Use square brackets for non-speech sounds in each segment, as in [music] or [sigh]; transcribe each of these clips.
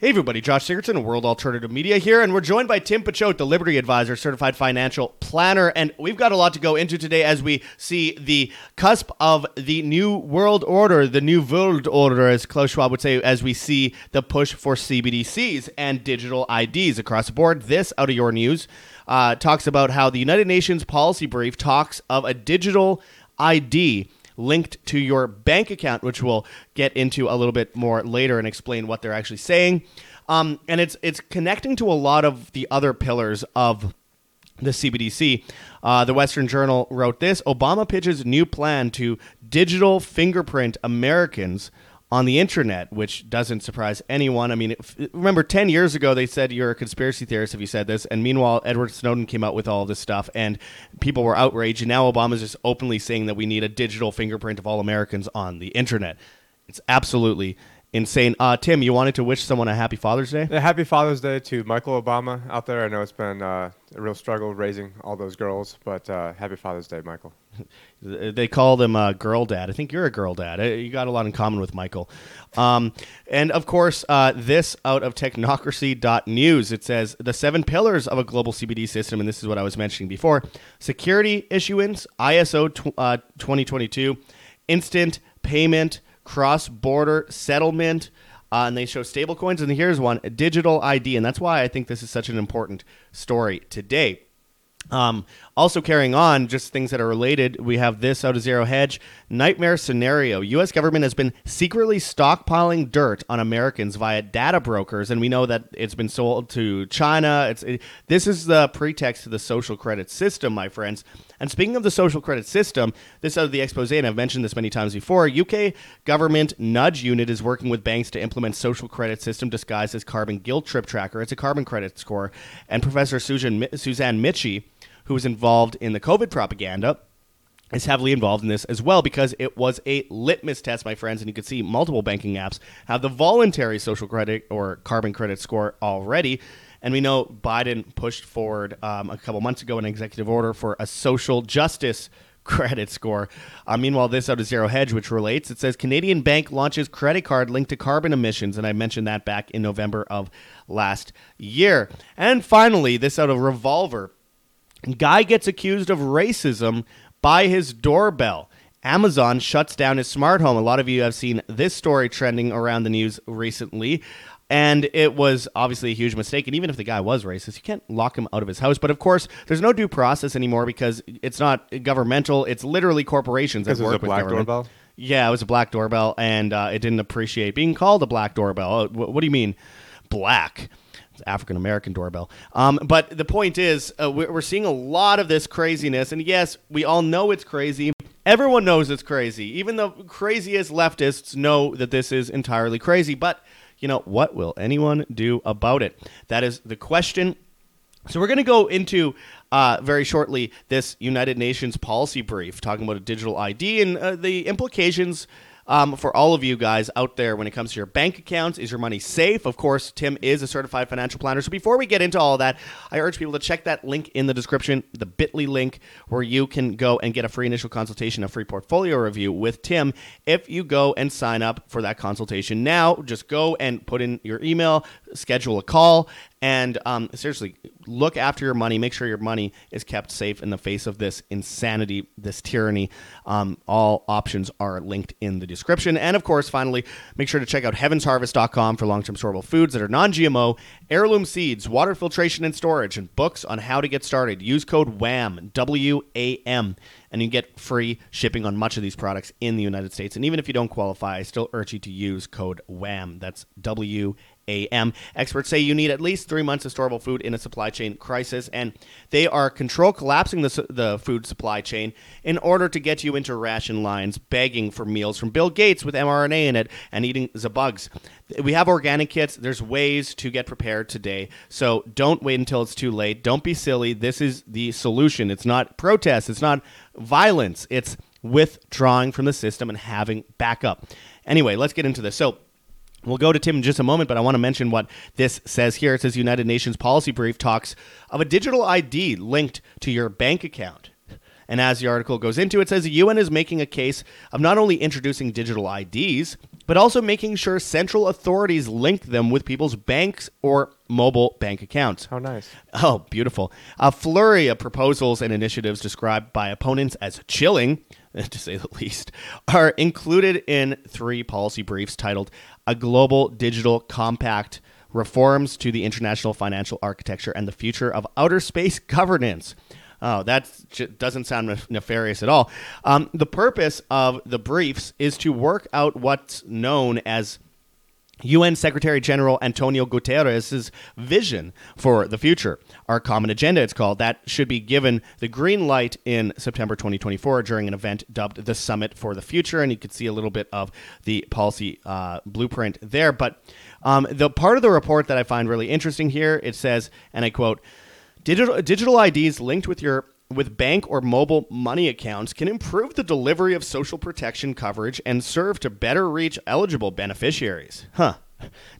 Hey everybody, Josh Sigurdson, World Alternative Media here, and we're joined by Tim Picciott, the Liberty Advisor, Certified Financial Planner, and we've got a lot to go into today as we see the cusp of the new world order, the new world order, as Klaus Schwab would say, as we see the push for CBDCs and digital IDs across the board. This out of your news uh, talks about how the United Nations policy brief talks of a digital ID linked to your bank account, which we'll get into a little bit more later and explain what they're actually saying. Um, and it's it's connecting to a lot of the other pillars of the CBDC. Uh, the Western Journal wrote this: Obama pitches new plan to digital fingerprint Americans on the internet, which doesn't surprise anyone. I mean, remember 10 years ago, they said you're a conspiracy theorist if you said this. And meanwhile, Edward Snowden came out with all this stuff and people were outraged. And now Obama's just openly saying that we need a digital fingerprint of all Americans on the internet. It's absolutely insane. Uh, Tim, you wanted to wish someone a happy Father's Day? Yeah, happy Father's Day to Michael Obama out there. I know it's been uh, a real struggle raising all those girls, but uh, happy Father's Day, Michael. [laughs] they call them uh, girl dad. I think you're a girl dad. Uh, you got a lot in common with Michael. Um, and of course, uh, this out of technocracy.news. It says the seven pillars of a global CBD system, and this is what I was mentioning before security issuance, ISO tw- uh, 2022, instant payment cross border settlement. Uh, and they show stablecoins. And here's one digital ID. And that's why I think this is such an important story today. Um, also carrying on, just things that are related, we have this out of Zero Hedge nightmare scenario. U.S. government has been secretly stockpiling dirt on Americans via data brokers, and we know that it's been sold to China. It's it, this is the pretext to the social credit system, my friends. And speaking of the social credit system, this out of the expose, and I've mentioned this many times before. UK government nudge unit is working with banks to implement social credit system disguised as carbon guilt trip tracker. It's a carbon credit score, and Professor Susan Suzanne Michie who was involved in the COVID propaganda, is heavily involved in this as well because it was a litmus test, my friends. And you can see multiple banking apps have the voluntary social credit or carbon credit score already. And we know Biden pushed forward um, a couple months ago an executive order for a social justice [laughs] credit score. Uh, meanwhile, this out of Zero Hedge, which relates, it says Canadian bank launches credit card linked to carbon emissions. And I mentioned that back in November of last year. And finally, this out of Revolver. Guy gets accused of racism by his doorbell. Amazon shuts down his smart home. A lot of you have seen this story trending around the news recently. And it was obviously a huge mistake. And even if the guy was racist, you can't lock him out of his house. But of course, there's no due process anymore because it's not governmental. It's literally corporations that This work a with black government. doorbell. Yeah, it was a black doorbell, and uh, it didn't appreciate being called a black doorbell. Oh, wh- what do you mean, black? African American doorbell. Um, but the point is, uh, we're, we're seeing a lot of this craziness, and yes, we all know it's crazy. Everyone knows it's crazy. Even the craziest leftists know that this is entirely crazy. But you know what will anyone do about it? That is the question. So we're going to go into uh, very shortly this United Nations policy brief, talking about a digital ID and uh, the implications um, for all of you guys out there when it comes to your bank accounts. Is your money safe? Of course, Tim is a certified financial planner. So before we get into all that, I urge people to check that link in the description, the bit.ly link, where you can go and get a free initial consultation, a free portfolio review with Tim. If you go and sign up for that consultation now, just go and put in your email, schedule a call, and um, seriously, look after your money. Make sure your money is kept safe in the face of this insanity, this tyranny. Um, all options are linked in the description. And of course, finally, make sure to check out heavensharvest.com for long term storable foods that are non GMO, heirloom seeds, water filtration and storage, and books on how to get started. Use code WAM, W A M, and you get free shipping on much of these products in the United States. And even if you don't qualify, I still urge you to use code WAM. That's W AM. Experts say you need at least three months of storable food in a supply chain crisis, and they are control collapsing the, the food supply chain in order to get you into ration lines, begging for meals from Bill Gates with mRNA in it and eating the bugs. We have organic kits. There's ways to get prepared today, so don't wait until it's too late. Don't be silly. This is the solution. It's not protest. It's not violence. It's withdrawing from the system and having backup. Anyway, let's get into this. So. We'll go to Tim in just a moment, but I want to mention what this says here. It says United Nations policy brief talks of a digital ID linked to your bank account. And as the article goes into, it says the UN is making a case of not only introducing digital IDs, but also making sure central authorities link them with people's banks or mobile bank accounts. How nice. Oh, beautiful. A flurry of proposals and initiatives described by opponents as chilling, [laughs] to say the least, are included in three policy briefs titled A Global Digital Compact Reforms to the International Financial Architecture and the Future of Outer Space Governance. Oh, that doesn't sound nefarious at all. Um, the purpose of the briefs is to work out what's known as UN Secretary General Antonio Guterres' vision for the future. Our common agenda, it's called, that should be given the green light in September 2024 during an event dubbed the Summit for the Future. And you can see a little bit of the policy uh, blueprint there. But um, the part of the report that I find really interesting here, it says, and I quote, digital, digital IDs linked with your with bank or mobile money accounts can improve the delivery of social protection coverage and serve to better reach eligible beneficiaries. Huh.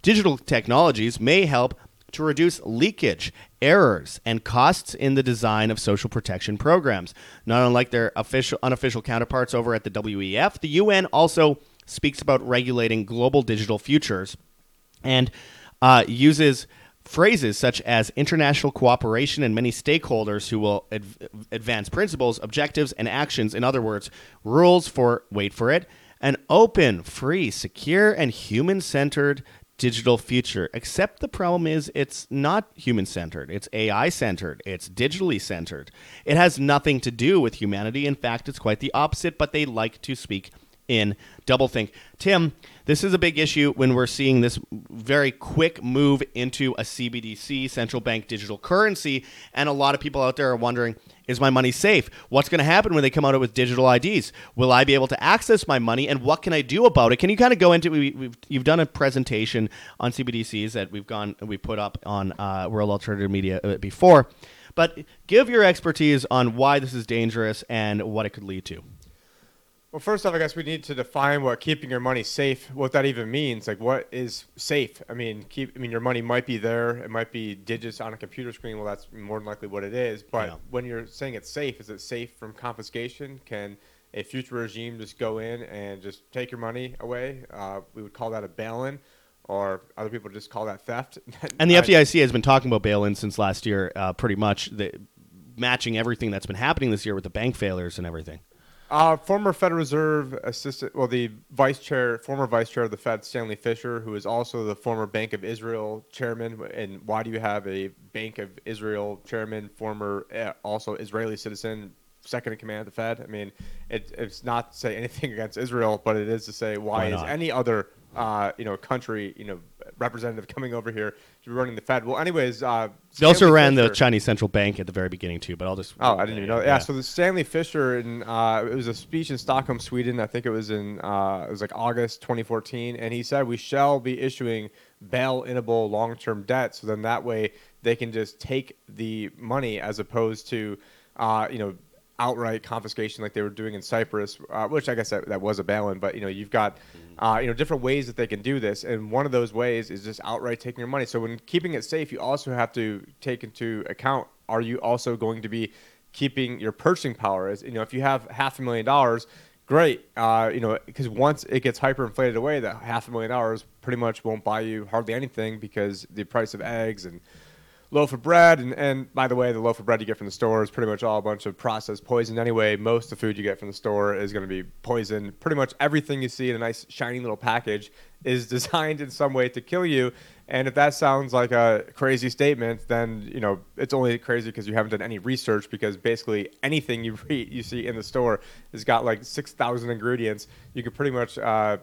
Digital technologies may help to reduce leakage, errors, and costs in the design of social protection programs. Not unlike their official unofficial counterparts over at the WEF, the UN also speaks about regulating global digital futures and uh, uses phrases such as international cooperation and many stakeholders who will adv- advance principles, objectives, and actions. In other words, rules for, wait for it, an open, free, secure, and human centered digital future. Except the problem is it's not human centered, it's AI centered, it's digitally centered. It has nothing to do with humanity. In fact, it's quite the opposite, but they like to speak in doublethink. Tim, this is a big issue when we're seeing this very quick move into a CBDC, central bank digital currency, and a lot of people out there are wondering, is my money safe? What's going to happen when they come out with digital IDs? Will I be able to access my money, and what can I do about it? Can you kind of go into? We, you've done a presentation on CBDCs that we've gone we put up on uh, World Alternative Media uh, before, but give your expertise on why this is dangerous and what it could lead to. Well, first off, I guess we need to define what keeping your money safe, what that even means. Like, what is safe? I mean, keep. I mean, your money might be there. It might be digits on a computer screen. Well, that's more than likely what it is. But yeah. when you're saying it's safe, is it safe from confiscation? Can a future regime just go in and just take your money away? Uh, we would call that a bail-in, or other people just call that theft. [laughs] and the FDIC has been talking about bail-in since last year, uh, pretty much, the, matching everything that's been happening this year with the bank failures and everything. Uh, former Federal Reserve assistant, well, the vice chair, former vice chair of the Fed, Stanley Fischer, who is also the former Bank of Israel chairman. And why do you have a Bank of Israel chairman, former uh, also Israeli citizen, second in command at the Fed? I mean, it, it's not to say anything [laughs] against Israel, but it is to say why, why is any other uh, you know, country, you know, representative coming over here to be running the Fed. Well, anyways, uh, they also ran Fischer, the Chinese central bank at the very beginning too. But I'll just oh, I didn't even know. Yeah, yeah. so the Stanley Fischer, and uh, it was a speech in Stockholm, Sweden. I think it was in uh, it was like August 2014, and he said we shall be issuing bail-inable long-term debt. So then that way they can just take the money as opposed to, uh, you know outright confiscation like they were doing in Cyprus, uh, which I guess that, that was a bail-in. But you know, you've got mm-hmm. uh, you know different ways that they can do this, and one of those ways is just outright taking your money. So when keeping it safe, you also have to take into account: Are you also going to be keeping your purchasing power? As you know, if you have half a million dollars. Great, uh, you know, because once it gets hyperinflated away, that half a million dollars pretty much won't buy you hardly anything because the price of eggs and loaf of bread. And, and by the way, the loaf of bread you get from the store is pretty much all a bunch of processed poison anyway. Most of the food you get from the store is going to be poison. Pretty much everything you see in a nice, shiny little package is [laughs] designed in some way to kill you. And if that sounds like a crazy statement, then you know it's only crazy because you haven't done any research. Because basically anything you [laughs] read, you see in the store has got like six thousand ingredients. You can pretty much uh,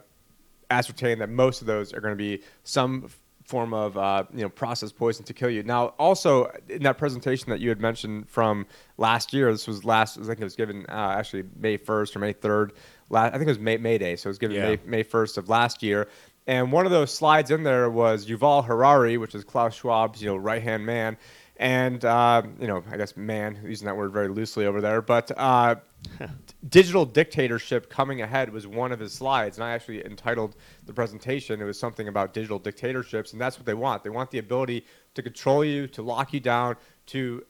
ascertain that most of those are going to be some form of uh, you know processed poison to kill you. Now, also in that presentation that you had mentioned from last year, this was last I think it was given uh, actually May first or May third. I think it was May, May Day, so it was given yeah. May, May first of last year. And one of those slides in there was Yuval Harari, which is Klaus Schwab's you know right hand man, and uh, you know I guess man using that word very loosely over there, but uh, [laughs] digital dictatorship coming ahead was one of his slides, and I actually entitled the presentation. It was something about digital dictatorships, and that's what they want. They want the ability to control you, to lock you down, to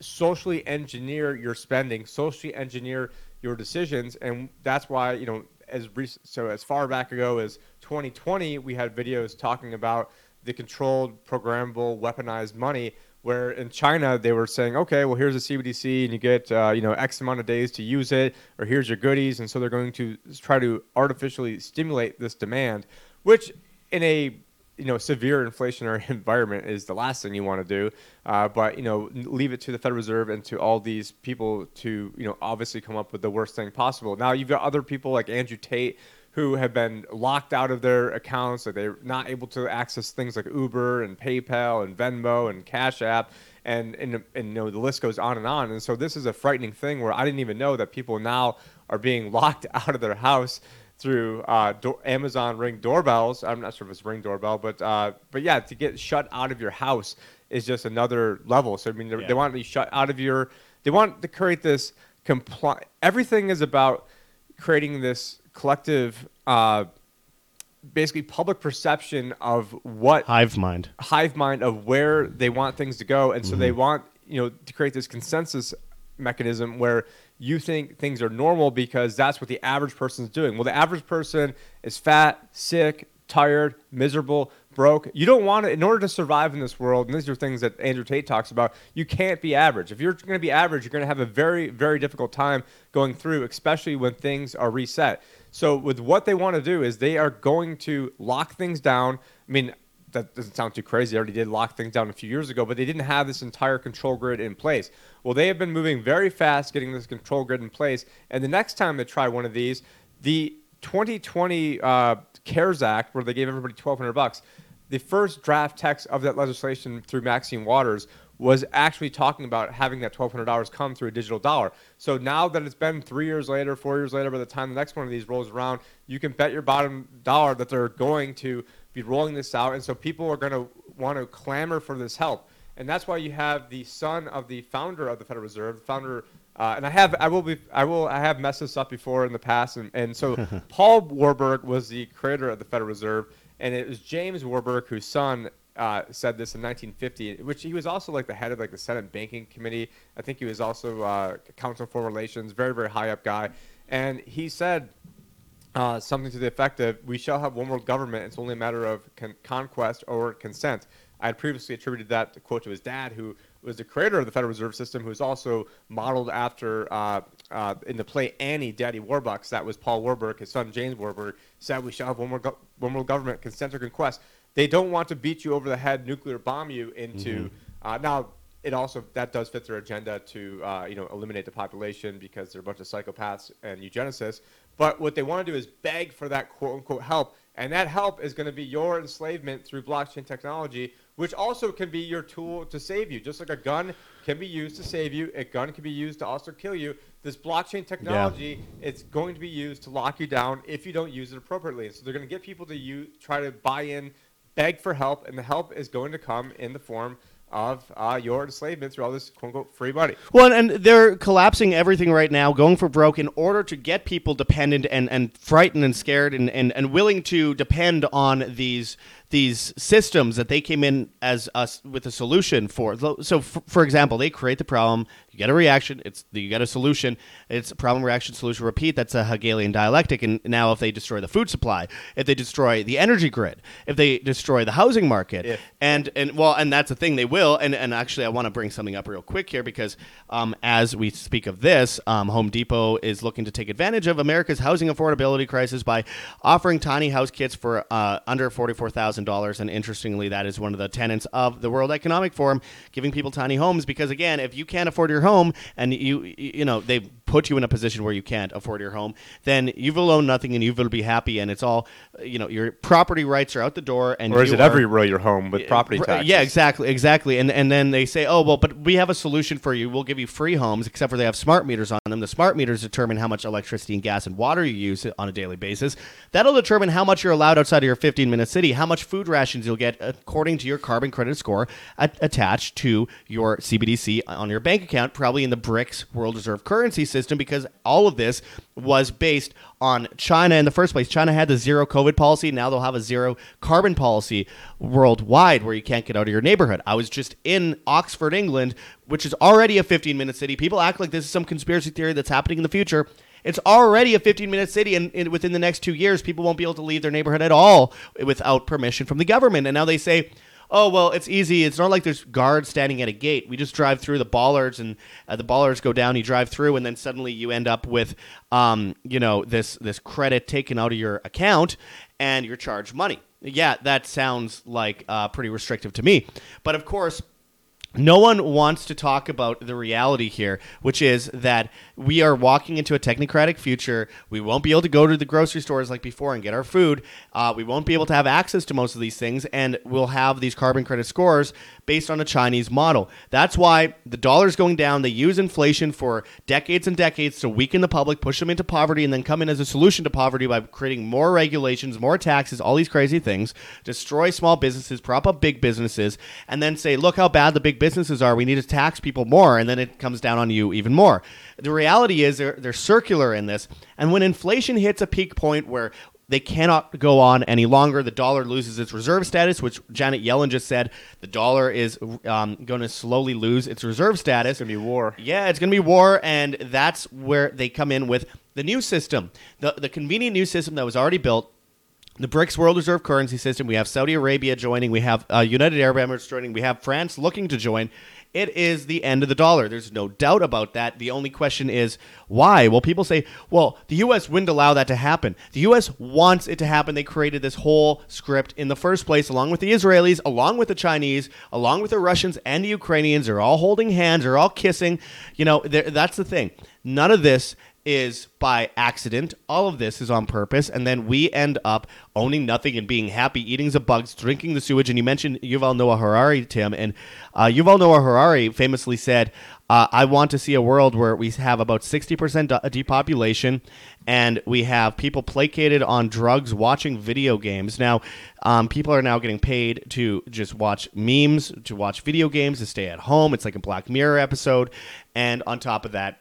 socially engineer your spending, socially engineer your decisions, and that's why you know as rec- so as far back ago as 2020, we had videos talking about the controlled, programmable, weaponized money. Where in China they were saying, okay, well here's a CBDC and you get uh, you know X amount of days to use it, or here's your goodies, and so they're going to try to artificially stimulate this demand, which in a you know severe inflationary [laughs] environment is the last thing you want to do. Uh, but you know leave it to the Federal Reserve and to all these people to you know obviously come up with the worst thing possible. Now you've got other people like Andrew Tate who have been locked out of their accounts, like they're not able to access things like Uber and PayPal and Venmo and Cash App. And, and, and you know the list goes on and on and so this is a frightening thing where I didn't even know that people now are being [laughs] locked out of their house through uh, do- Amazon Ring doorbells. I'm not sure if it's Ring doorbell, but uh, but yeah, to get shut out of your house is just another level. So I mean, Yeah. they want to be shut out of your. They want to create this compli Everything is about creating this collective, uh, basically public perception of what Hive mind. hive mind of where they want things to go and so they Mm-hmm. want you know to create this consensus mechanism where you think things are normal because that's what the average person is doing well the average person is fat sick tired miserable broke you don't want to in order to survive in this world and these are things that andrew tate talks about you can't be average if you're going to be average you're going to have a very very difficult time going through especially when things are reset so with what they want to do is they are going to lock things down i mean that doesn't sound too crazy. They already did lock things down a few years ago, but they didn't have this entire control grid in place. Well, they have been moving very fast getting this control grid in place. And the next time they try one of these, the 2020 uh, CARES Act, where they gave everybody 1,200 bucks, the first draft text of that legislation through Maxine Waters was actually talking about having that $1,200 come through a digital dollar. So now that it's been three years later, four years later, by the time the next one of these rolls around, you can bet your bottom dollar that they're going to be rolling this out. And so people are going to want to clamor for this help. And that's why you have the son of the founder of the Federal Reserve, the founder. Uh, and I have, I will be, I will, I have messed this up before in the past, and, and so [laughs] Paul Warburg was the creator of the Federal Reserve, and it was James Warburg whose son uh, said this in 1950, which he was also like the head of like the Senate Banking Committee. I think he was also uh, Council on Foreign Relations, very very high up guy, and he said uh, something to the effect of, "We shall have one world government. It's only a matter of con- conquest or consent." I had previously attributed that quote to his dad, who was the creator of the Federal Reserve System, who was also modeled after uh, uh, in the play Annie, Daddy Warbucks. That was Paul Warburg. His son James Warburg said, "We shall have one more go- one world government, consent or conquest." They don't want to beat you over the head, nuclear bomb you into. Uh, now, it also that does fit their agenda to uh, you know eliminate the population because they're a bunch of psychopaths and eugenicists. But what they want to do is beg for that quote unquote help, and that help is going to be your enslavement through blockchain technology, which also can be your tool to save you. Just like a gun can be used to save you, a gun can be used to also kill you. This blockchain technology, it's going to be used to lock you down if you don't use it appropriately. So they're going to get people to use, try to buy in, beg for help, and the help is going to come in the form of uh, your enslavement through all this quote unquote free money. Well, and they're collapsing everything right now, going for broke in order to get people dependent and, and frightened and scared and, and, and willing to depend on these these systems that they came in as us with a solution for. So, for, for example, they create the problem, you get a reaction, it's you get a solution, it's a problem, reaction, solution, repeat. That's a Hegelian dialectic. And now, if they destroy the food supply, if they destroy the energy grid, if they destroy the housing market, If. and and well, and that's the thing they will. And and actually, I want to bring something up real quick here because um, as we speak of this, um, Home Depot is looking to take advantage of America's housing affordability crisis by offering tiny house kits for uh, under forty four thousand dollars. And interestingly, that is one of the tenets of the World Economic Forum, giving people tiny homes because again, if you can't afford your home and you you know they put you in a position where you can't afford your home, then you will own nothing and you will be happy, and it's all you know your property rights are out the door. And Or is it are- every row your home with property taxes? Yeah, exactly, exactly. And and then they say, oh well, but we have a solution for you. We'll give you free homes, except for they have smart meters on them. The smart meters determine how much electricity and gas and water you use on a daily basis. That'll determine how much you're allowed outside of your 15 minute city, how much food rations you'll get according to your carbon credit score at, attached to your CBDC on your bank account. probably in the BRICS World Reserve Currency System because all of this was based on China in the first place. China had the zero COVID policy. Now they'll have a zero carbon policy worldwide where you can't get out of your neighborhood. I was just in Oxford, England, which is already a 15 minute city. People act like this is some conspiracy theory that's happening in the future. It's already a 15 minute city, and, and within the next two years, people won't be able to leave their neighborhood at all without permission from the government. And now they say, oh well it's easy. It's not like there's guards standing at a gate. We just drive through the bollards and uh, the bollards go down you drive through and then suddenly you end up with um, you know this this credit taken out of your account and you're charged money. Yeah that sounds like uh, pretty restrictive to me. But of course no one wants to talk about the reality here, which is that we are walking into a technocratic future. We won't be able to go to the grocery stores like before and get our food. Uh, we won't be able to have access to most of these things, and we'll have these carbon credit scores based on a Chinese model. That's why the dollar's going down. They use inflation for decades and decades to weaken the public, push them into poverty, and then come in as a solution to poverty by creating more regulations, more taxes, all these crazy things, destroy small businesses, prop up big businesses, and then say, look how bad the big businesses are. We need to tax people more, and then it comes down on you even more. The reality is they're, they're circular in this. And when inflation hits a peak point where they cannot go on any longer. The dollar loses its reserve status, which Janet Yellen just said the dollar is um, going to slowly lose its reserve status. It's going to be war. Yeah, it's going to be war, and that's where they come in with the new system, the the convenient new system that was already built. The BRICS World Reserve Currency System. We have Saudi Arabia joining. We have uh, United Arab Emirates joining. We have France looking to join. It is the end of the dollar. There's no doubt about that. The only question is why? Well, people say, well, the U.S. wouldn't allow that to happen. The U.S. wants it to happen. They created this whole script in the first place, along with the Israelis, along with the Chinese, along with the Russians and the Ukrainians. They're all holding hands, they're all kissing. You know, that's the thing. None of this is by accident. All of this is on purpose, and then we end up owning nothing and being happy, eating the bugs, drinking the sewage. And you mentioned Yuval Noah Harari, Tim, and uh, Yuval Noah Harari famously said, uh, "I want to see a world where we have about sixty percent de- depopulation, and we have people placated on drugs, watching video games. Now, um, people are now getting paid to just watch memes, to watch video games, to stay at home. It's like a Black Mirror episode, and on top of that."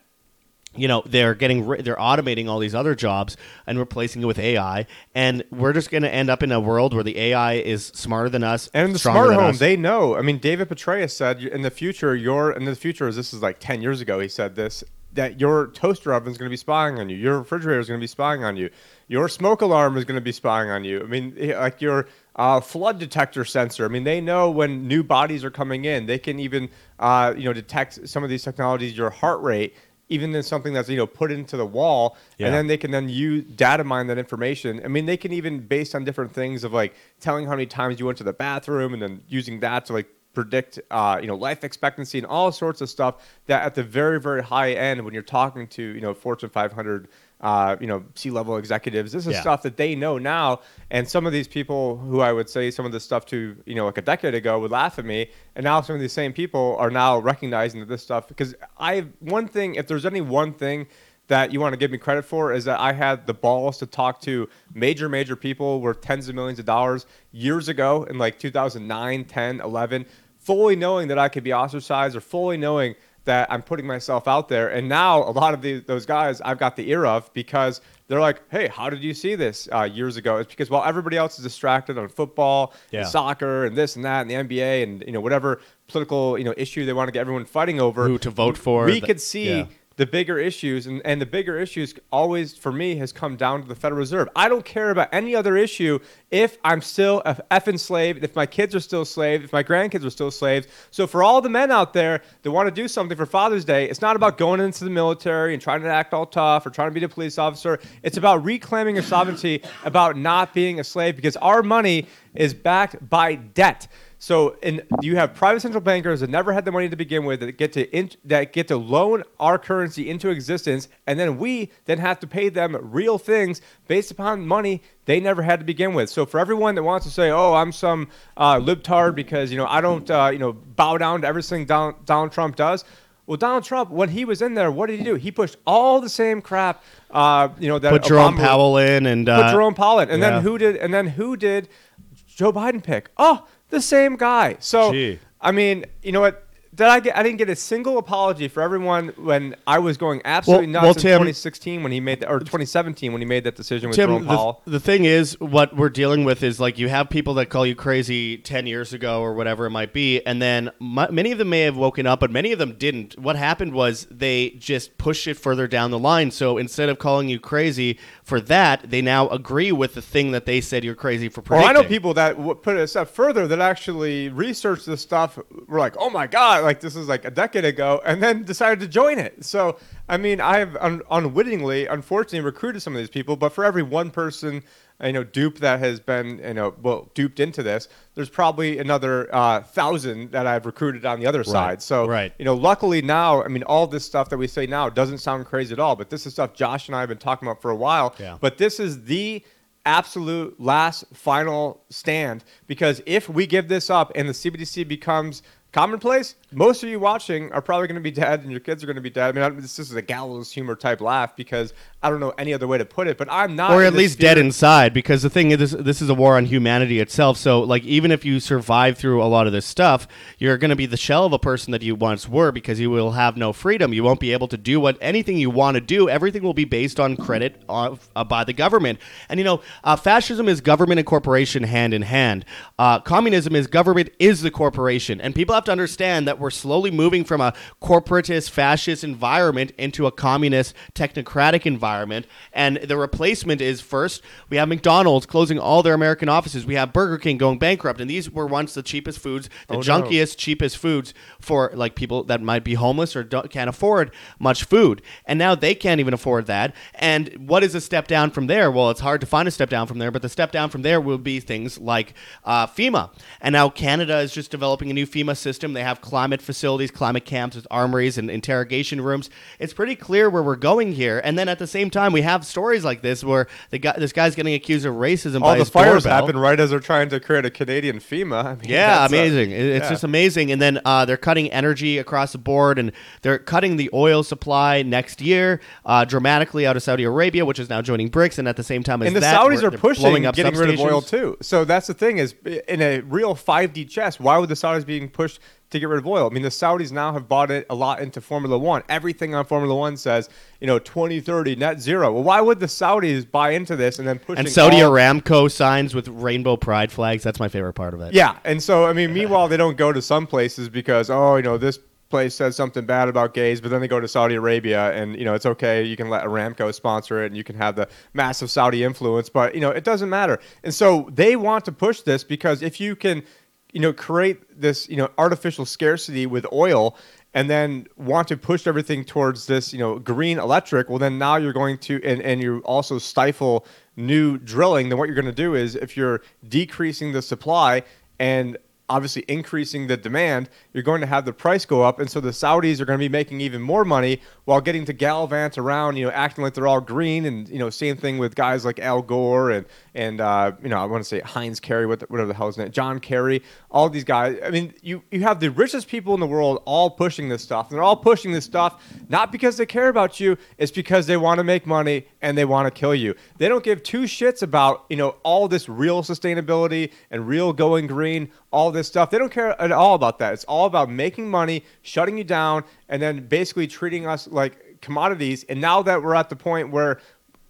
You know they're getting they're automating all these other jobs and replacing it with AI, and we're just going to end up in a world where the AI is smarter than us. And in the smart home, us. they know. I mean, David Petraeus said in the future, your in the future, this is like ten years ago. He said this that your toaster oven is going to be spying on you, your refrigerator is going to be spying on you, your smoke alarm is going to be spying on you. I mean, like your uh, flood detector sensor. I mean, they know when new bodies are coming in. They can even, uh, you know, detect some of these technologies, your heart rate even in something that's you know put into the wall yeah. and then they can then use data mine that information i mean they can even based on different things of like telling how many times you went to the bathroom and then using that to like predict uh, you know life expectancy and all sorts of stuff that at the very very high end when you're talking to you know fortune 500 uh, you know, C-level executives. This is yeah. stuff that they know now, and some of these people who I would say some of this stuff to, you know, like a decade ago would laugh at me, and now some of these same people are now recognizing that this stuff. Because I, one thing, if there's any one thing that you want to give me credit for is that I had the balls to talk to major, major people worth tens of millions of dollars years ago in like 2009, 10, 11, fully knowing that I could be ostracized or fully knowing that I'm putting myself out there. And now a lot of the, those guys I've got the ear of because they're like, hey, how did you see this uh, years ago? It's because while everybody else is distracted on football, yeah. and soccer, and this and that, and the NBA, and you know whatever political you know issue they want to get everyone fighting over, who to vote for, we the, could see. Yeah the bigger issues and, and the bigger issues always for me has come down to the federal reserve. I don't care about any other issue if i'm still a effing slave if my kids are still slaves if my grandkids are still slaves so for all the men out there that want to do something for father's day it's not about going into the military and trying to act all tough or trying to be a police officer. It's about reclaiming your sovereignty about not being a slave because our money is backed by debt so, and you have private central bankers that never had the money to begin with that get to in, that get to loan our currency into existence, and then we then have to pay them real things based upon money they never had to begin with. So, for everyone that wants to say, "Oh, I'm some uh, libtard because you know I don't uh, you know bow down to everything Donald, Donald Trump does," Well, Donald Trump, when he was in there, what did he do? He pushed all the same crap, uh, you know, that put Jerome Obama, Powell in and uh, put Jerome Powell in, and yeah. then who did? And then who did Joe Biden pick? Oh, the same guy. So Gee. I mean, you know what? did I get? I didn't get a single apology for everyone when I was going absolutely Well- nuts well, in Tim- 2016 when he made the, or 2017 when he made that decision with Tim, Jerome the, Powell. the thing is, what we're dealing with is like you have people that call you crazy 10 years ago or whatever it might be, and then m- many of them may have woken up, but many of them didn't. What happened was they just pushed it further down the line. So instead of calling you crazy for that, they now agree with the thing that they said you're crazy for Or predicting. I know people that w- put it a step further that actually researched this stuff. Were like, "Oh my god, like this is like a decade ago," and then decided to join it. So, I mean, I have un- unwittingly, unfortunately, recruited some of these people. But for every one person, you know, dupe that has been, you know, well, duped into this, there's probably another uh, thousand that I've recruited on the other side. So, right. you know, luckily now, I mean, all this stuff that we say now doesn't sound crazy at all. But this is stuff Josh and I have been talking about for a while. Yeah. But this is the absolute last final stand because if we give this up and the CBDC becomes commonplace, most of you watching are probably going to be dead and your kids are going to be dead. I mean, I- this is a gallows humor type laugh because I don't know any other way to put it, but I'm not. or at least dead inside because the thing is this, this is a war on humanity itself. So like even if you survive through a lot of this stuff you're going to be the shell of a person that you once were because you will have no freedom. You won't be able to do what anything you want to do. Everything will be based on credit of, uh, by the government. And you know uh, fascism is government and corporation hand in hand. Uh, communism is government is the corporation. And people have to understand that we're slowly moving from a corporatist fascist environment into a communist technocratic environment. And the replacement is first we have mcdonald's closing all their american offices. We have burger king going bankrupt. And these were once the cheapest foods the Oh, no. junkiest cheapest foods for like people that might be homeless or don't, can't afford much food. And now they can't even afford that. And what is a step down from there? Well it's hard to find a step down from there but the step down from there will be things like uh, fema. And now canada is just developing a new fema system. They have climate facilities climate camps with armories and interrogation rooms it's pretty clear where we're going here and then at the same time we have stories like this where the guy this guy's getting accused of racism All by the fires doorbell. happen right as they're trying to create a Canadian FEMA. I mean, Yeah, amazing. It- it's yeah. just amazing. And then uh, they're cutting energy across the board, and they're cutting the oil supply next year uh, dramatically out of Saudi Arabia, which is now joining BRICS. And at the same time as and the that, Saudis we're- pushing up getting rid of oil too. So that's the thing is in a real 5D chess, why would the Saudis being pushed to get rid of oil? I mean, the Saudis now have bought it a lot into Formula One. Everything on Formula One says, you know, 2030 net zero. Well, why would the Saudis buy into this and then push And Saudi all- Aramco signs with rainbow pride flags. That's my favorite part of it. Yeah, and so I mean, meanwhile, they don't go to some places because oh, you know, this place says something bad about gays, but then they go to Saudi Arabia, and you know, it's okay. You can let Aramco sponsor it, and you can have the massive Saudi influence, but you know, it doesn't matter. And so they want to push this because if you can, you know, create this, you know, artificial scarcity with oil. And then want to push everything towards this, you know, green electric. Well, then now you're going to, and, and you also stifle new drilling. Then what you're going to do is, if you're decreasing the supply and obviously increasing the demand, you're going to have the price go up, and so the Saudis are going to be making even more money while getting to gallivant around, you know, acting like they're all green, and you know, same thing with guys like Al Gore and and uh, you know, I want to say Heinz Kerry, whatever the hell his name, John Kerry, all these guys. I mean, you you have the richest people in the world all pushing this stuff, and they're all pushing this stuff not because they care about you, it's because they want to make money and they want to kill you. They don't give two shits about you know all this real sustainability and real going green, all this stuff. They don't care at all about that. It's all about making money, shutting you down, and then basically treating us like commodities. And now that we're at the point where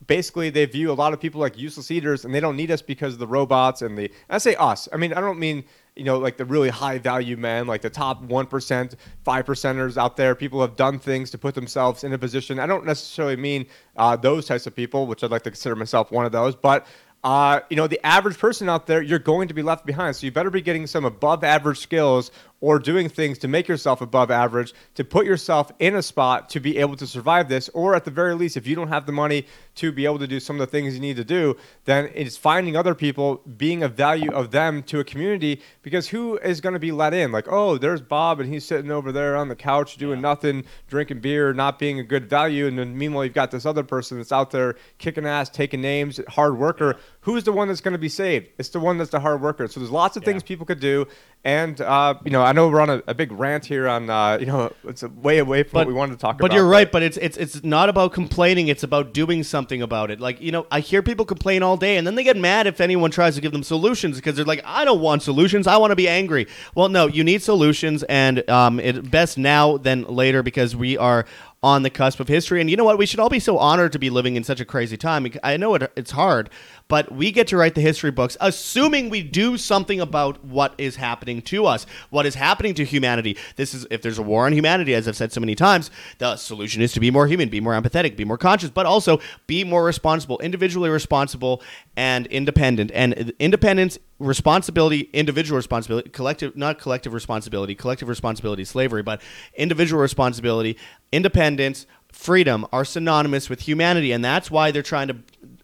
basically they view a lot of people like useless eaters and they don't need us because of the robots and the I say us. I mean, I don't mean, you know, like the really high value men, like the top 1%, 5 percenters out there. People have done things to put themselves in a position. I don't necessarily mean uh, those types of people, which I'd like to consider myself one of those, but uh, you know, the average person out there, you're going to be left behind. So you better be getting some above average skills or doing things to make yourself above average to put yourself in a spot to be able to survive this. Or at the very least, if you don't have the money to be able to do some of the things you need to do, then it's finding other people, being of value of them to a community. Because who is going to be let in? Like, oh, there's Bob and he's sitting over there on the couch doing nothing, drinking beer, not being a good value. And then meanwhile, you've got this other person that's out there kicking ass, taking names, hard worker. Who's the one that's going to be saved? It's the one that's the hard worker. So there's lots of things people could do. And, uh, you know, I'm know we're on a, a big rant here on uh, you know it's a way away from what we wanted to talk but about. you're right. But it's it's it's not about complaining. It's about doing something about it. Like you know, I hear people complain all day, and then they get mad if anyone tries to give them solutions because they're like, I don't want solutions. I want to be angry. Well, no, you need solutions, and um, it best now than later because we are on the cusp of history. And you know what? We should all be so honored to be living in such a crazy time. I know it, it's hard, but we get to write the history books, assuming we do something about what is happening to us, what is happening to humanity. This is if there's a war on humanity, as I've said so many times, the solution is to be more human, be more empathetic, be more conscious, but also be more responsible, individually responsible and independent. And independence, responsibility, individual responsibility, collective, not collective responsibility, collective responsibility, slavery, but individual responsibility, independence, freedom are synonymous with humanity, and that's why they're trying to,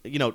you know,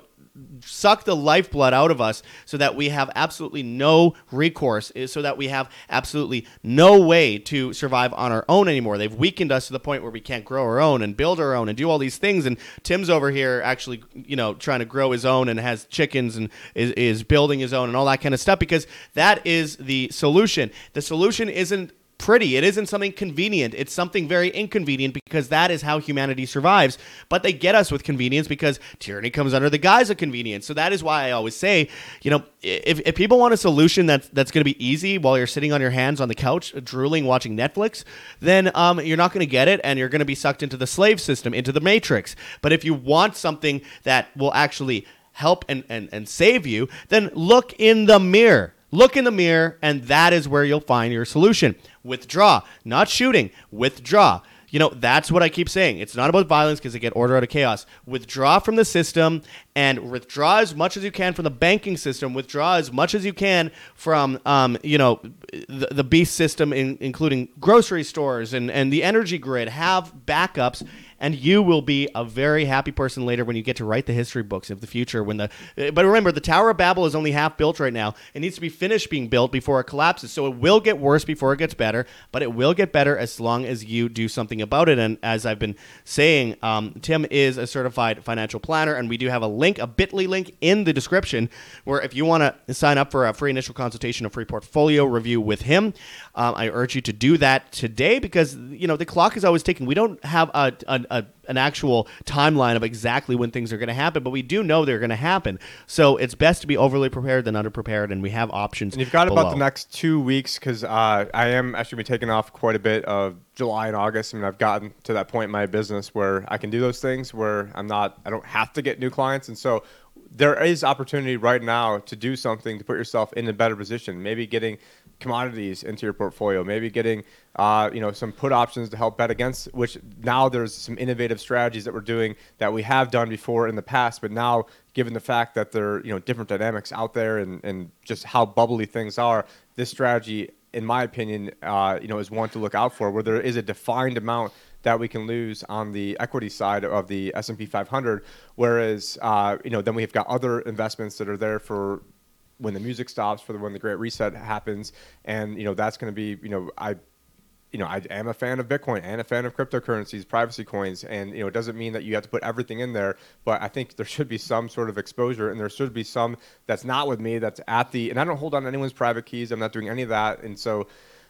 suck the lifeblood out of us so that we have absolutely no recourse eh, so that we have absolutely no way to survive on our own anymore. They've weakened us to the point where we can't grow our own and build our own and do all these things. And tim's over here actually you know trying to grow his own and has chickens and is, is building his own and all that kind of stuff because that is the solution. The solution isn't pretty. It isn't something convenient. It's something very inconvenient because that is how humanity survives. But they get us with convenience because tyranny comes under the guise of convenience. So that is why I always say, you know, if, if people want a solution that's that's going to be easy while you're sitting on your hands on the couch drooling watching Netflix, then um, you're not going to get it, and you're going to be sucked into the slave system, into the matrix. But if you want something that will actually help and, and, and save you, then look in the mirror. Look in the mirror, and that is where you'll find your solution. Withdraw, not shooting, withdraw. You know, that's what I keep saying. It's not about violence because they get order out of chaos. Withdraw from the system and withdraw as much as you can from the banking system. Withdraw as much as you can from, um, you know, the, the beast system, in, including grocery stores and, and the energy grid. Have backups and you will be a very happy person later when you get to write the history books of the future. When the but remember, the Tower of Babel is only half built right now. It needs to be finished being built before it collapses. So it will get worse before it gets better, but it will get better as long as you do something about it. And as I've been saying, um, Tim is a certified financial planner, and we do have a link, a Bitly link in the description, where if you want to sign up for a free initial consultation, a free portfolio review with him, um, I urge you to do that today because you know the clock is always ticking. We don't have a, a, a an actual timeline of exactly when things are going to happen, but we do know they're going to happen. So it's best to be overly prepared than underprepared, and we have options. And you've got below. about the next two weeks because uh, I am actually be taking off quite a bit of July and August. I mean, I've gotten to that point in my business where I can do those things where I'm not, I don't have to get new clients, and so there is opportunity right now to do something to put yourself in a better position. Maybe getting commodities into your portfolio, maybe getting uh, you know some put options to help bet against. Which now there's some innovative strategies that we're doing that we have done before in the past, but now given the fact that there are you know different dynamics out there and, and just how bubbly things are, this strategy, in my opinion, uh, you know is one to look out for, where there is a defined amount that we can lose on the equity side of the S&P 500 whereas uh, you know then we've got other investments that are there for when the music stops for the, when the great reset happens and you know that's going to be you know i you know i am a fan of bitcoin and a fan of cryptocurrencies privacy coins and you know it doesn't mean that you have to put everything in there but i think there should be some sort of exposure and there should be some that's not with me that's at the and i don't hold on to anyone's private keys i'm not doing any of that and so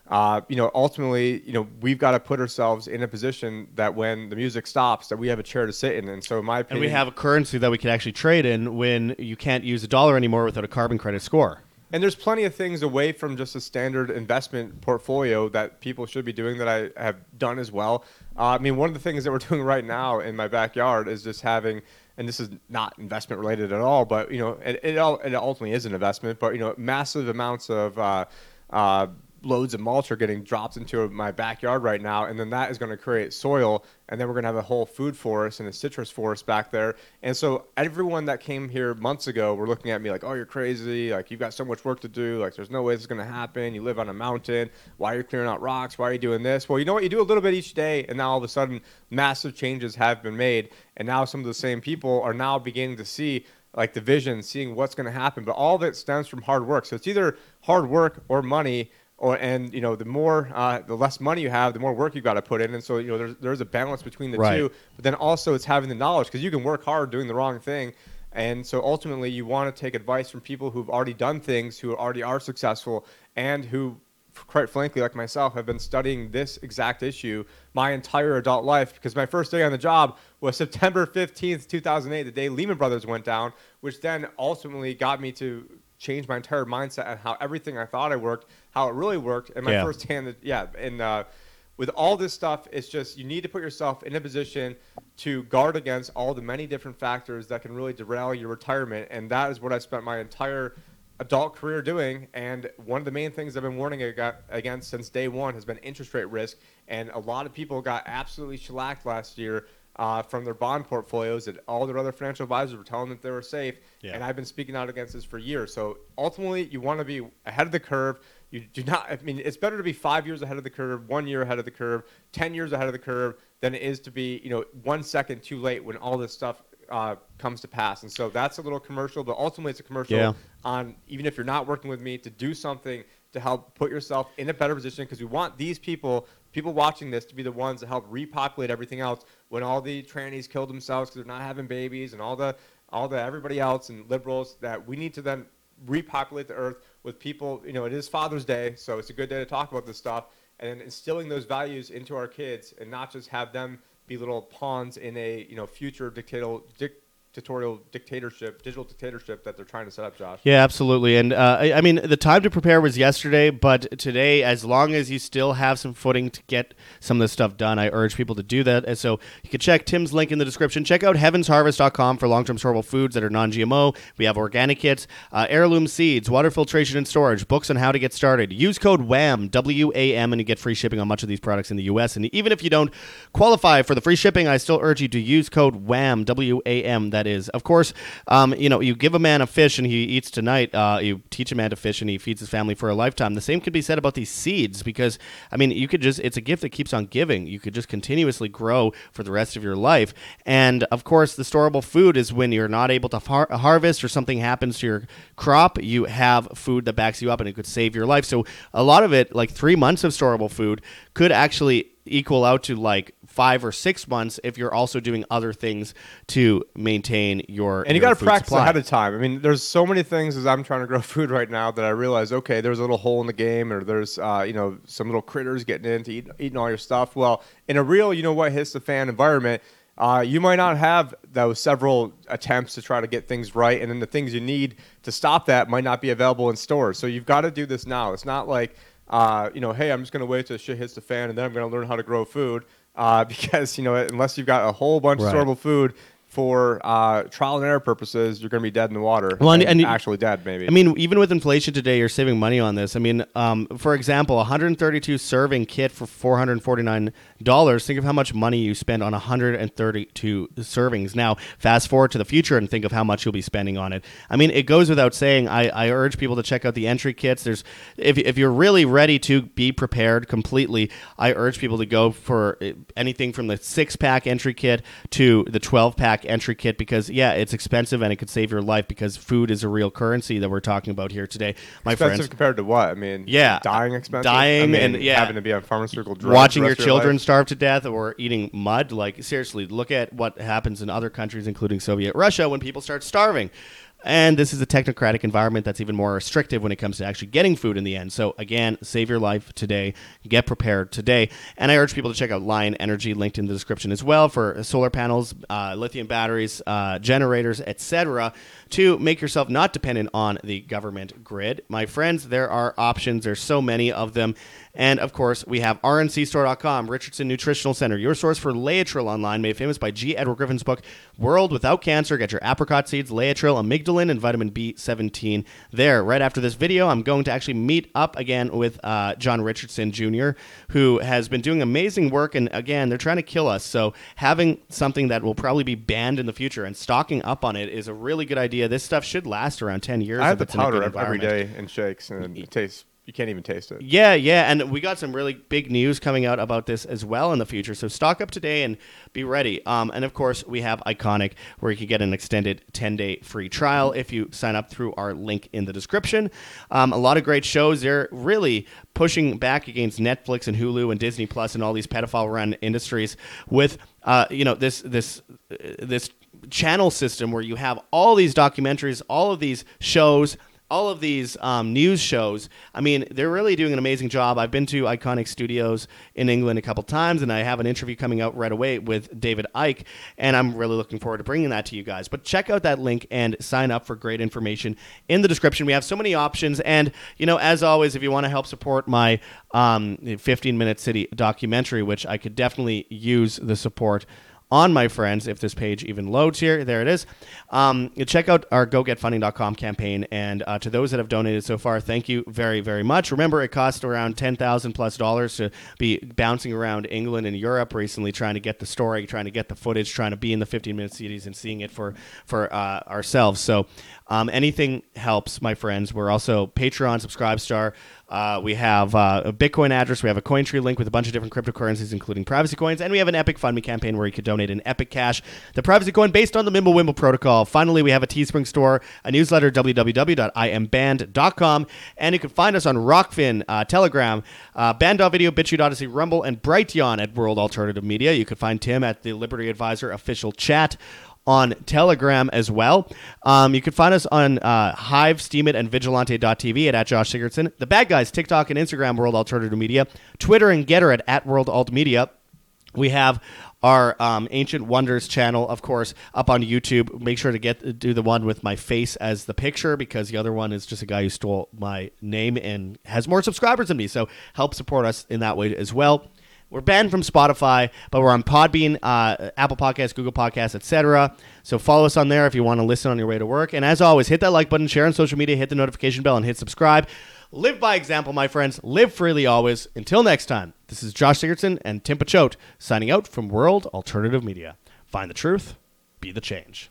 uh, you know, ultimately, you know, we've got to put ourselves in a position that when the music stops, that we have a chair to sit in. And so, in my opinion, and we have a currency that we can actually trade in when you can't use a dollar anymore without a carbon credit score. And there's plenty of things away from just a standard investment portfolio that people should be doing that I have done as well. Uh, I mean, one of the things that we're [laughs] doing right now in my backyard is just having, and this is not investment related at all, but you know, it, it, all, it ultimately is an investment, but you know, massive amounts of uh, uh, loads of mulch are getting dropped into my backyard right now, and then that is going to create soil, and then we're going to have a whole food forest and a citrus forest back there. And so everyone that came here months ago were looking at me like, "Oh, you're crazy! Like you've got so much work to do. Like there's no way this is going to happen. You live on a mountain. Why are you clearing out rocks? Why are you doing this?" Well, you know what? You do a little bit each day, and now all of a sudden, massive changes have been made, and now some of the same people are now beginning to see like the vision, seeing what's going to happen. But all of it stems from hard work. So it's either hard work or money or and you know the more uh, the less money you have the more work you got to put in. And so you know there's there's a balance between the right. two. But then also it's having the knowledge because you can work hard doing the wrong thing. And so ultimately you want to take advice from people who've already done things who already are successful and who quite frankly, like myself, have been studying this exact issue my entire adult life. Because my first day on the job was September 15th, 2008, the day Lehman Brothers went down, which then ultimately got me to change my entire mindset and how everything I thought I worked, how it really worked. And my Yeah. first hand, yeah, and uh, with all this stuff, it's just you need to put yourself in a position to guard against all the many different factors that can really derail your retirement. And that is what I spent my entire adult career doing. And one of the main things I've been warning against since day one has been interest rate risk. And a lot of people got absolutely shellacked last year uh, from their bond portfolios that all their other financial advisors were telling them that they were safe. Yeah. And I've been speaking out against this for years. So ultimately, you want to be ahead of the curve. You do not. I mean, it's better to be five years ahead of the curve, one year ahead of the curve, ten years ahead of the curve, than it is to be, you know, one second too late when all this stuff uh, comes to pass. And so that's a little commercial, but ultimately, it's a commercial Yeah. on even if you're not working with me to do something to help put yourself in a better position because we want these people people watching this to be the ones that help repopulate everything else when all the trannies kill themselves because they're not having babies and all the all the everybody else and liberals that we need to then repopulate the earth with people you know it is father's day so it's a good day to talk about this stuff and instilling those values into our kids and not just have them be little pawns in a you know future dictatorial dictatorial dictatorship digital dictatorship that they're trying to set up josh Yeah, absolutely. And uh, I, mean, the time to prepare was yesterday, but today, as long as you still have some footing to get some of this stuff done, I urge people to do that. And so you can check Tim's link in the description. Check out heavensharvest.com for long term storable foods that are non GMO. We have organic kits, uh, heirloom seeds, water filtration and storage, books on how to get started. Use code WAM, W A M, and you get free shipping on much of these products in the U.S. And even if you don't qualify for the free shipping, I still urge you to use code WAM, W A M. That is, of course, um, you know, you give a man a fish and he eats tonight. Uh, you teach a man to fish and he feeds his family for a lifetime. The same could be said about these seeds because, I mean, you could just, it's a gift that keeps on giving. You could just continuously grow for the rest of your life. And of course, the storable food is when you're not able to har- harvest or something happens to your crop, you have food that backs you up and it could save your life. So a lot of it, like three months of storable food, could actually equal out to like five or six months if you're also doing other things to maintain your and you got to practice supply. ahead of time. I mean, there's so many things as I'm trying to grow [laughs] food right now that I realize, okay, there's a little hole in the game, or there's, uh, you know, some little critters getting into eat, eating all your stuff. Well, in a real, you know what, hits the fan environment, uh, you might not have those several attempts to try to get things right, and then the things you need to stop that might not be available in stores. So you've got to do this now. It's not like, uh, you know, hey, I'm just going to wait till shit hits the fan, and then I'm going to learn how to grow food. Uh, [laughs] because you know, unless you've got a whole bunch Right. of storable food for uh, trial and error purposes, you're going to be dead in the water. Well, and- and, actually dead, maybe. I mean, even with inflation today, you're saving money on this. I mean, um, for example, a 132 serving kit for 449 dollars. Think of how much money you spend on 132 servings. Now, fast forward to the future and think of how much you'll be spending on it. I mean, it goes without saying. I, I urge people to check out the entry kits. There's, if if you're really ready to be prepared completely, I urge people to go for uh, anything from the six pack entry kit to the 12 pack entry kit because yeah, it's expensive and it could save your life because food is a real currency that we're talking about here today, my expensive friends. compared to what? I mean, Yeah, uh, dying expensive. dying I mean, and- yeah. having to be on pharmaceutical drugs. Watching your children starve to death or eating mud, like seriously, look at what happens in other countries, including Soviet Russia, when people start starving. And this is a technocratic environment that's even more restrictive when it comes to actually getting food in the end. So, again, save your life today. Get prepared today. And I urge people to check out Lion Energy, linked in the description as well, for solar panels, uh, lithium batteries, uh, generators, etc., to make yourself not dependent on the government grid. My friends, there are options. There's so many of them. And of course, we have rncstore.com, Richardson Nutritional Center, your source for Laetrile online, made famous by G. Edward Griffin's book, World Without Cancer. Get your apricot seeds, Laetrile, amygdalin, and vitamin B17 there. Right after this video, I'm going to actually meet up again with uh, John Richardson Jr., who has been doing amazing work. And again, they're trying to kill us. So having something that will probably be banned in the future and stocking up on it is a really good idea. This stuff should last around 10 years. I have the it's in a powder every day in shakes, and it tastes. You can't even taste it. Yeah, yeah, and we got some really big news coming out about this as well in the future. So stock up today and be ready. Um, and of course, we have Ickonic, where you can get an extended 10-day free trial if you sign up through our link in the description. Um, a lot of great shows. They're really pushing back against Netflix and Hulu and Disney Plus and all these pedophile-run industries with, uh, you know, this this uh, this channel system where you have all these documentaries, all of these shows all of these um, news shows. I mean, they're really doing an amazing job. I've been to Ickonic Studios in England a couple times, and I have an interview coming out right away with David Icke, and I'm really looking forward to bringing that to you guys. But check out that link and sign up for great information in the description. We have so many options, and you know, as always, if you want to help support my um, 15 minute city documentary, which I could definitely use the support on my friends if this page even loads here. There it is. Um, check out our gogetfunding.com campaign and uh, to those that have donated so far thank you very very much. Remember it cost around 10000 plus dollars to be bouncing around england and europe recently trying to get the story trying to get the footage trying to be in the 15 minute cities and seeing it for for uh, ourselves. So um, anything helps my friends we're also patreon subscribe star uh, we have uh, a Bitcoin address. We have a CoinTree link with a bunch of different cryptocurrencies, including privacy coins, and we have an Epic Fund Me campaign where you could donate in Epic Cash, the privacy coin based on the Mimblewimble protocol. Finally, we have a Teespring store, a newsletter, www.iamband.com, and you can find us on Rokfin, uh, Telegram, uh, Banned.video, BitChute, Odysee, Rumble, and Brighteon at World Alternative Media. You can find Tim at the Liberty Advisor official chat on Telegram as well. Um, you can find us on uh, Hive, Steemit, and Vigilante.tv at, at Josh Sigurdson. The Bad Guys, TikTok and Instagram, World Alternative Media. Twitter and Gettr at, at World Alt Media. We have our um, Ancient Wonders channel, of course, up on YouTube. Make sure to get do the one with my face as the picture because the other one is just a guy who stole my name and has more subscribers than me. So help support us in that way as well. We're banned from Spotify, but we're on Podbean, uh, Apple Podcasts, Google Podcasts, etc. So follow us on there if you want to listen on your way to work. And as always, hit that like button, share on social media, hit the notification bell, and hit subscribe. Live by example, my friends. Live freely always. Until next time, this is Josh Sigurdson and Tim Picciott signing out from World Alternative Media. Find the truth, be the change.